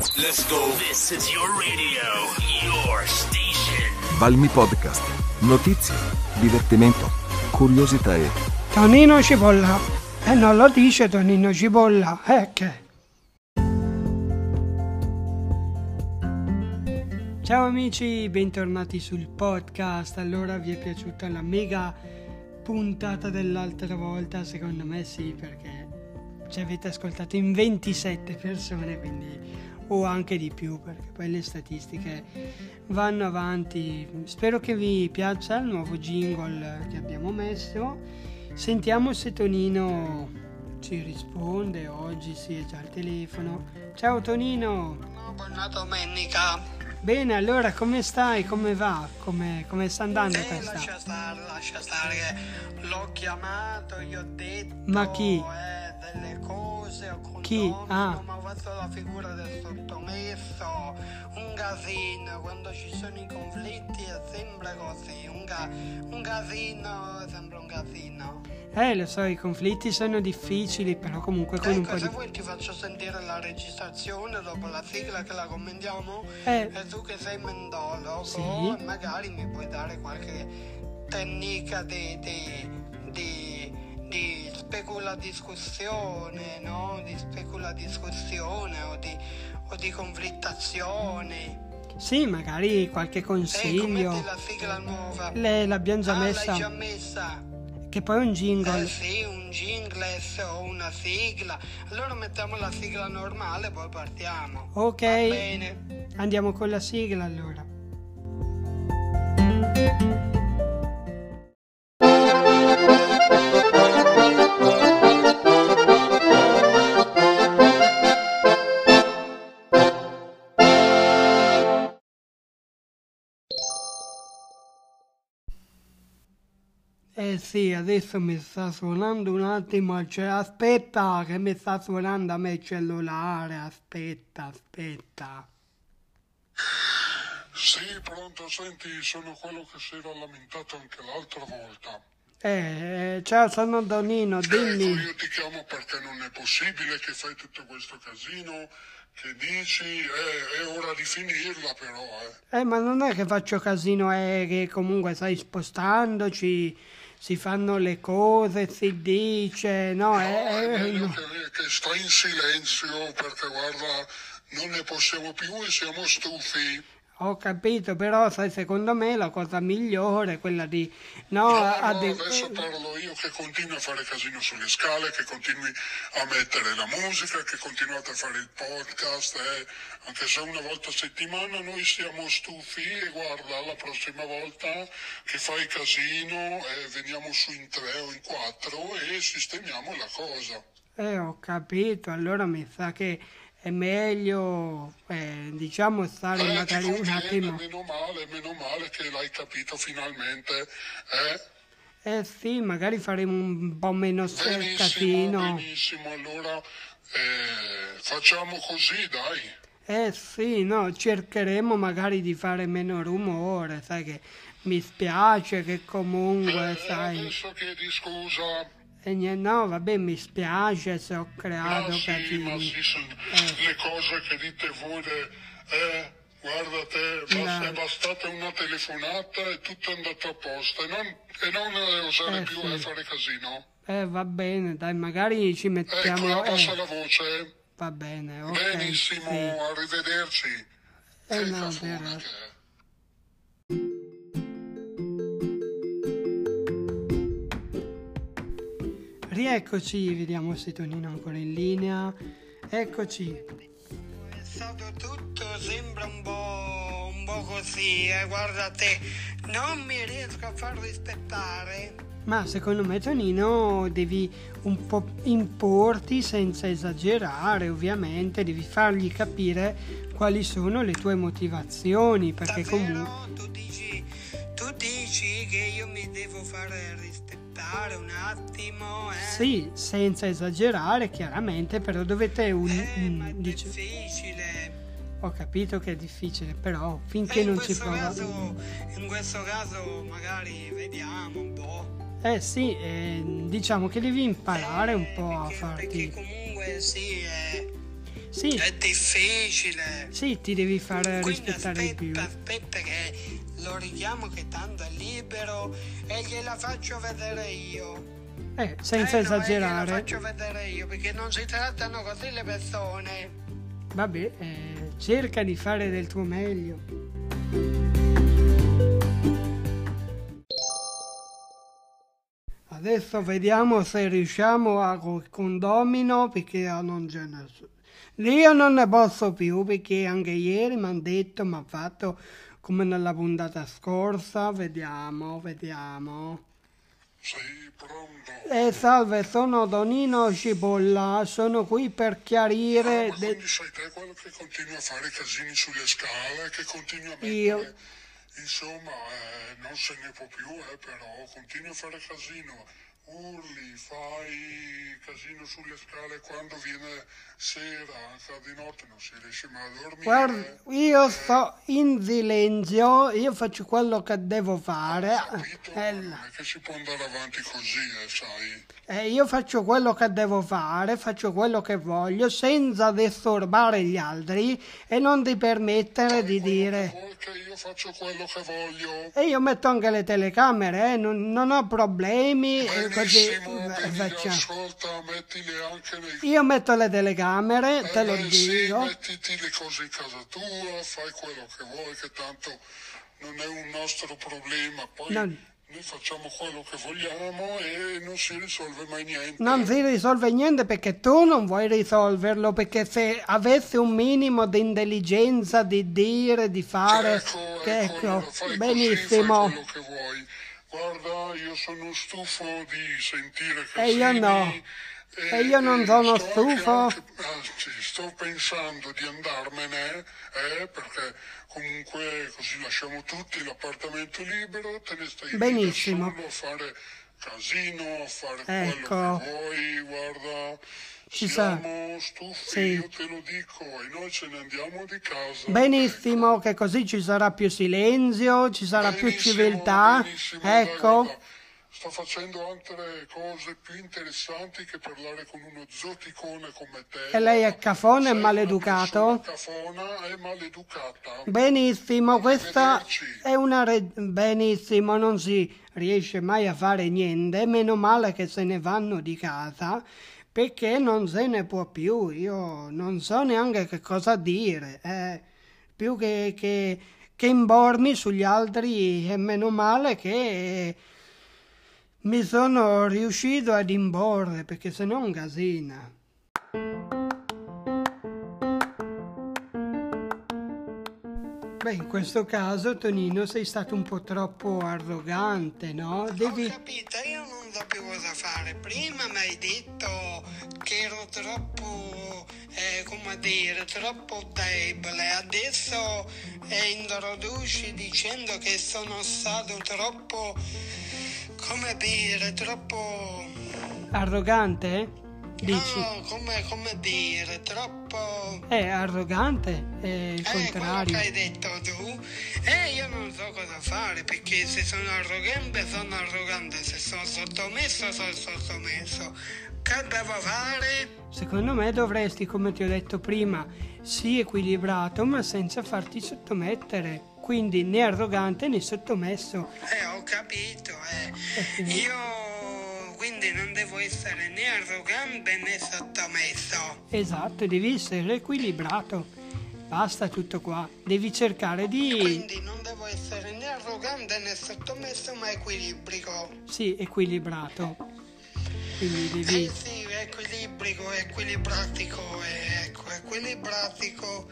Let's go. This is your radio, your station. Valmi Podcast. Notizie, divertimento, curiosità e Tonino Cipolla. E non lo dice Tonino Cipolla, è che... Ciao amici, bentornati sul podcast. Allora vi è piaciuta la mega puntata dell'altra volta? Secondo me sì, perché ci avete ascoltato in 27 persone, quindi o anche di più, perché poi le statistiche vanno avanti. Spero che vi piaccia il nuovo jingle che abbiamo messo. Sentiamo se Tonino ci risponde oggi, sì, è già al telefono. Ciao Tonino! Buona domenica. Bene, allora come stai? Come va? Come, come sta andando Eh, questa? lascia stare, lascia stare. L'ho chiamato, gli ho detto. Ma chi? Eh, delle cose, ho condono, Chi? Ah. ma ho fatto la figura del sottomesso. Un casino, quando ci sono i conflitti è sempre così. Un, ca- un casino sempre un casino. Eh, lo so, i conflitti sono difficili, però comunque con un Ecco, po' se di... vuoi ti faccio sentire la registrazione dopo la sigla che la commentiamo. Eh. E tu che sei mendologo, Sì. magari mi puoi dare qualche tecnica di, di, di, di specula discussione, no? Di specula discussione o di, o di conflittazione. Sì, magari qualche consiglio. la sigla nuova. Le, l'abbiamo già ah, messa, già messa. che poi è un jingle. Eh sì, un jingles o una sigla. Allora mettiamo la sigla normale, poi partiamo. Ok, andiamo con la sigla allora. Eh sì, adesso mi sta suonando un attimo, cioè, aspetta che mi sta suonando a me il cellulare, aspetta, aspetta. Sì, pronto, senti, sono quello che si era lamentato anche l'altra volta. Eh, eh, ciao, sono Donino, Ecco, dimmi. io ti chiamo perché non è possibile che fai tutto questo casino, che dici, eh, è ora di finirla però, eh. Eh, ma non è che faccio casino, è che comunque stai spostandoci, si fanno le cose, si dice, no, No, è... è meglio che, che stai in silenzio perché guarda, non ne possiamo più e siamo stufi. Ho capito, però sai, secondo me la cosa migliore è quella di... No, No, no, de- adesso parlo io che continui a fare casino sulle scale, che continui a mettere la musica, che continuate a fare il podcast, eh. anche se una volta a settimana noi siamo stufi e guarda, la prossima volta che fai casino eh, veniamo su in tre o in quattro e sistemiamo la cosa. eh, ho capito, allora mi sa che è meglio, eh, diciamo, stare Eh, magari un attimo... meno male, meno male che l'hai capito finalmente. Eh? Eh sì, magari faremo un po' meno Benissimo, casino. benissimo, allora eh, facciamo così, dai. Eh sì, no, cercheremo magari di fare meno rumore, sai che mi spiace che comunque, Eh, sai... adesso chiedi scusa. E niente, no, vabbè, mi spiace se ho creato sì, ma sì, sono Eh. le cose che dite voi, de- eh, guarda te, No. basta- è bastata una telefonata e tutto è andato a posto. E non, e non eh, osare Eh, più sì. a fare casino. Eh, va bene, dai, magari ci Ecco, mettiamo... abbassa Eh, la voce. va bene, ok, Benissimo, sì. arrivederci. Eh, no, Rieccoci, vediamo se Tonino è ancora in linea. Eccoci. È stato tutto, sembra un po', un po' così, eh, guarda te. Non mi riesco a far rispettare. Ma secondo me Tonino devi un po' importi senza esagerare, ovviamente, devi fargli capire quali sono le tue motivazioni, perché comunque... Davvero? Tu dici, tu dici che io mi devo fare rispettare un attimo, eh? Sì, senza esagerare, chiaramente, però dovete un... Eh, un- ma è dice- difficile. Ho capito che è difficile, però E finché in non questo prova... caso, in questo caso magari vediamo un po'. Eh sì, eh, diciamo che devi imparare un po' a perché, farti... perché comunque sì, eh, Sì, È difficile. sì, ti devi far Quindi rispettare di più. aspetta, aspetta che lo richiamo che tanto è libero e gliela faccio vedere io. Eh, senza Eh, no, eh, gliela esagerare. faccio vedere io perché non si trattano così le persone. Vabbè, eh, cerca di fare del tuo meglio. Adesso vediamo se riusciamo a col condomino perché non c'è nessuno. Io non ne posso più perché anche ieri mi hanno detto, mi ha fatto come nella puntata scorsa. Vediamo, vediamo. Sei pronto? Eh, salve, sono Donino Cipolla, sono qui per chiarire... Ah, ma de- quindi sei te quello che continua a fare casini sulle scale, che continua a mettere... Io. Insomma, eh, non se ne può più, eh, però continua a fare casino. Urli, fai casino sulle scale quando viene sera, anche di notte non si riesce mai a dormire. Guarda, io sto in silenzio, io faccio quello che devo fare. Capito? Eh, Non è che si può andare avanti così, eh, sai. eh, io faccio quello che devo fare, faccio quello che voglio, senza disturbare gli altri e non ti permettere di dire... Vuoi che io faccio quello che voglio? E io metto anche le telecamere, eh, non, non ho problemi, eh, Benissimo, eh, quindi facciamo. ascolta, nei Io metto le telecamere, te Eh lo beh, sì, dico. mettiti le cose in casa tua, fai quello che vuoi, che tanto non è un nostro problema. Poi Non- noi facciamo quello che vogliamo e non si risolve mai niente. Non si risolve niente perché tu non vuoi risolverlo, perché se avessi un minimo di intelligenza di dire, di fare, Ecco, ecco, ecco, fai così, benissimo. fai quello che vuoi. Guarda, io sono stufo di sentire E casini. io no. E io non sono sto stufo. anche- anzi, sto pensando di andarmene, eh, perché comunque così lasciamo tutti l'appartamento libero, te ne stai Benissimo. solo a fare casino, a fare Ecco. quello che vuoi, guarda. Ci sa. Siamo stufi, Sì. io te lo dico, e noi ce ne andiamo di casa. Benissimo, che così ci sarà più silenzio, ci sarà più Benissimo, civiltà. benissimo, dai, Ecco, guarda, sto facendo altre cose più interessanti che parlare con uno zoticone come te. E lei è cafone e Sei maleducato? Cafona e maleducata. benissimo, questa è una... re- Benissimo, non si riesce mai a fare niente, meno male che se ne vanno di casa. Perché non se ne può più, io non so neanche che cosa dire. eh. Più che, che, che imbormi sugli altri, e meno male che mi sono riuscito ad imporre, perché se no è un casino. Beh, in questo caso, Tonino, sei stato un po' troppo arrogante, no? Ho Devi... capito, io non so più cosa fare. Prima mi hai detto che ero troppo, eh, come dire, troppo debole. Adesso eh, introduci dicendo che sono stato troppo, come dire, troppo... Arrogante? Dici? No, come, come dire, troppo... È arrogante? È il Eh, quello contrario. che hai detto tu. E io non so cosa fare perché se sono arrogante sono arrogante, se sono sottomesso sono sottomesso. Che devo fare? Secondo me dovresti, come ti ho detto prima, sì equilibrato, ma senza farti sottomettere. Quindi né arrogante né sottomesso. Eh, ho capito, eh. Io quindi non devo essere né arrogante né sottomesso. Esatto, devi essere equilibrato. Basta tutto qua. Devi cercare di... Quindi non devo essere né arrogante né sottomesso ma equilibrico. Sì, equilibrato. Quindi Eh devi... sì, equilibrico, equilibratico, eh, ecco, equilibratico.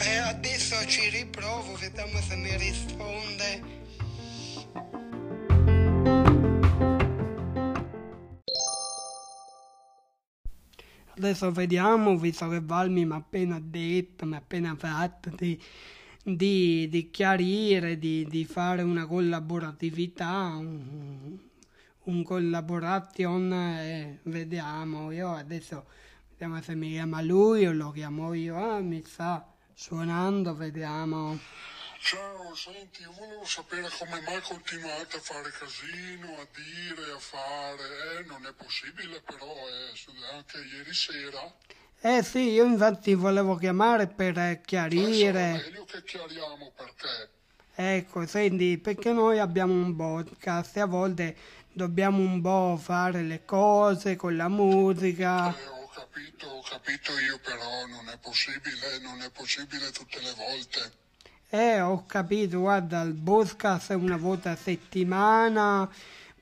Eh, adesso ci riprovo, vediamo se mi risponde. Adesso vediamo, visto che Valmi mi ha appena detto, mi ha appena fatto di, di, di chiarire, di, di fare una collaboratività, un, collaboration, e vediamo. Io adesso vediamo se mi chiama lui o lo chiamo io. Ah, mi sta suonando, vediamo. Ciao, senti, io volevo sapere come mai continuate a fare casino, a dire, a fare. Eh, non è possibile però, eh, anche ieri sera. Eh sì, io infatti volevo chiamare per eh, chiarire. meglio che chiariamo perché. Ecco, senti, perché noi abbiamo un podcast e a volte dobbiamo un po' fare le cose con la musica. Eh, ho capito, ho capito io però non è possibile, non è possibile tutte le volte. Eh, ho capito, guarda, il podcast è una volta a settimana,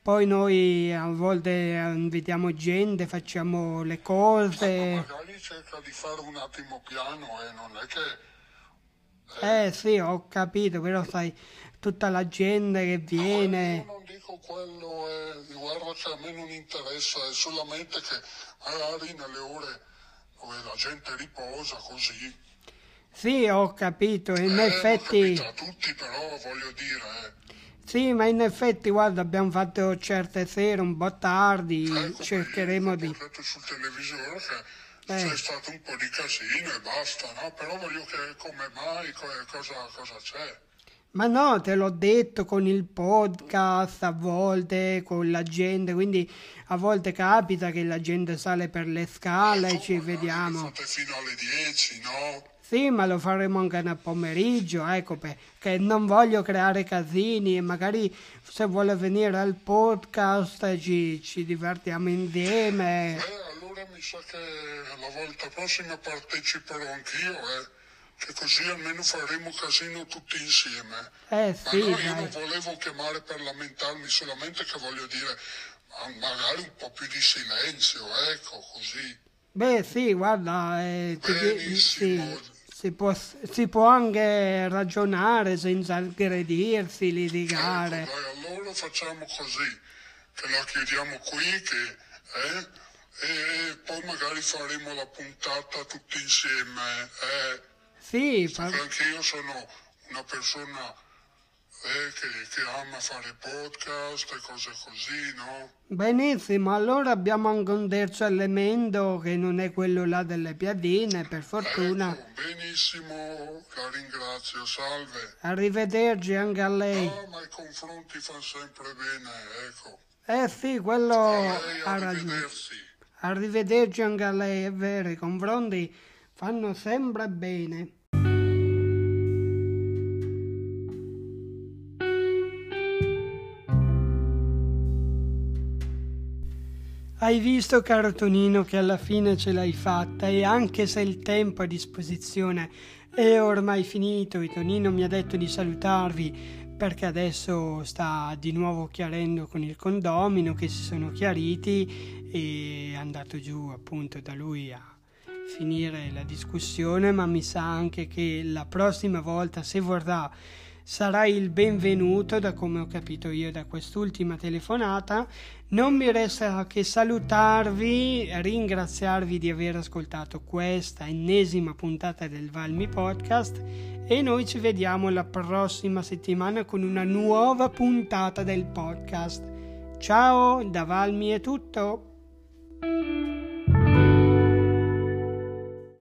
poi noi a volte invitiamo gente, facciamo le cose. Magari cerca di fare un attimo piano e non è che... Eh sì, ho capito, però sai, tutta la gente che Io viene. non dico quello, eh, guarda che a me non interessa, è solamente che magari nelle ore dove la gente riposa così. Sì, ho capito, in eh, effetti. Non capita a tutti però voglio dire, eh. Sì, ma in effetti, guarda, abbiamo fatto certe sere un po' tardi, Ecco, cercheremo io di... Ho sul televisore che Eh. c'è stato un po' di casino e basta, no? Però voglio che come mai, co- cosa, cosa c'è? Ma no, te l'ho detto con il podcast, a volte con la gente, quindi a volte capita che la gente sale per le scale e ci vediamo. Fate fino alle 10, no? Sì, ma lo faremo anche nel pomeriggio, ecco, perché non voglio creare casini e magari se vuole venire al podcast ci, ci divertiamo insieme. Eh, allora mi sa che la volta prossima parteciperò anch'io, eh. Che così almeno faremo casino tutti insieme. Eh Ma sì, no, io non volevo chiamare per lamentarmi, solamente che voglio dire, ma magari un po' più di silenzio, ecco, così. Beh sì, guarda, eh, ti sì, si, può, si può anche ragionare senza aggredirsi, litigare. Ecco, dai, allora facciamo così, che la chiudiamo qui, che, eh, e poi magari faremo la puntata tutti insieme, eh. Sì, fa- anche io sono una persona eh, che, che ama fare podcast e cose così, no? benissimo, allora abbiamo anche un terzo elemento che non è quello là delle piadine, per fortuna. Ecco, benissimo, la ringrazio, salve. Arrivederci anche a lei. Ah, ma i confronti fanno sempre bene, ecco. Eh sì, quello ha ragione. Arrivederci. Anche a lei, è vero, i confronti fanno sempre bene. Hai visto caro Tonino che alla fine ce l'hai fatta e anche se il tempo a disposizione è ormai finito e Tonino mi ha detto di salutarvi perché adesso sta di nuovo chiarendo con il condomino che si sono chiariti e è andato giù appunto da lui a finire la discussione ma mi sa anche che la prossima volta se vorrà sarà il benvenuto da come ho capito io da quest'ultima telefonata. Non mi resta che salutarvi ringraziarvi di aver ascoltato questa ennesima puntata del Valmi Podcast e noi ci vediamo la prossima settimana con una nuova puntata del podcast. Ciao da Valmi è tutto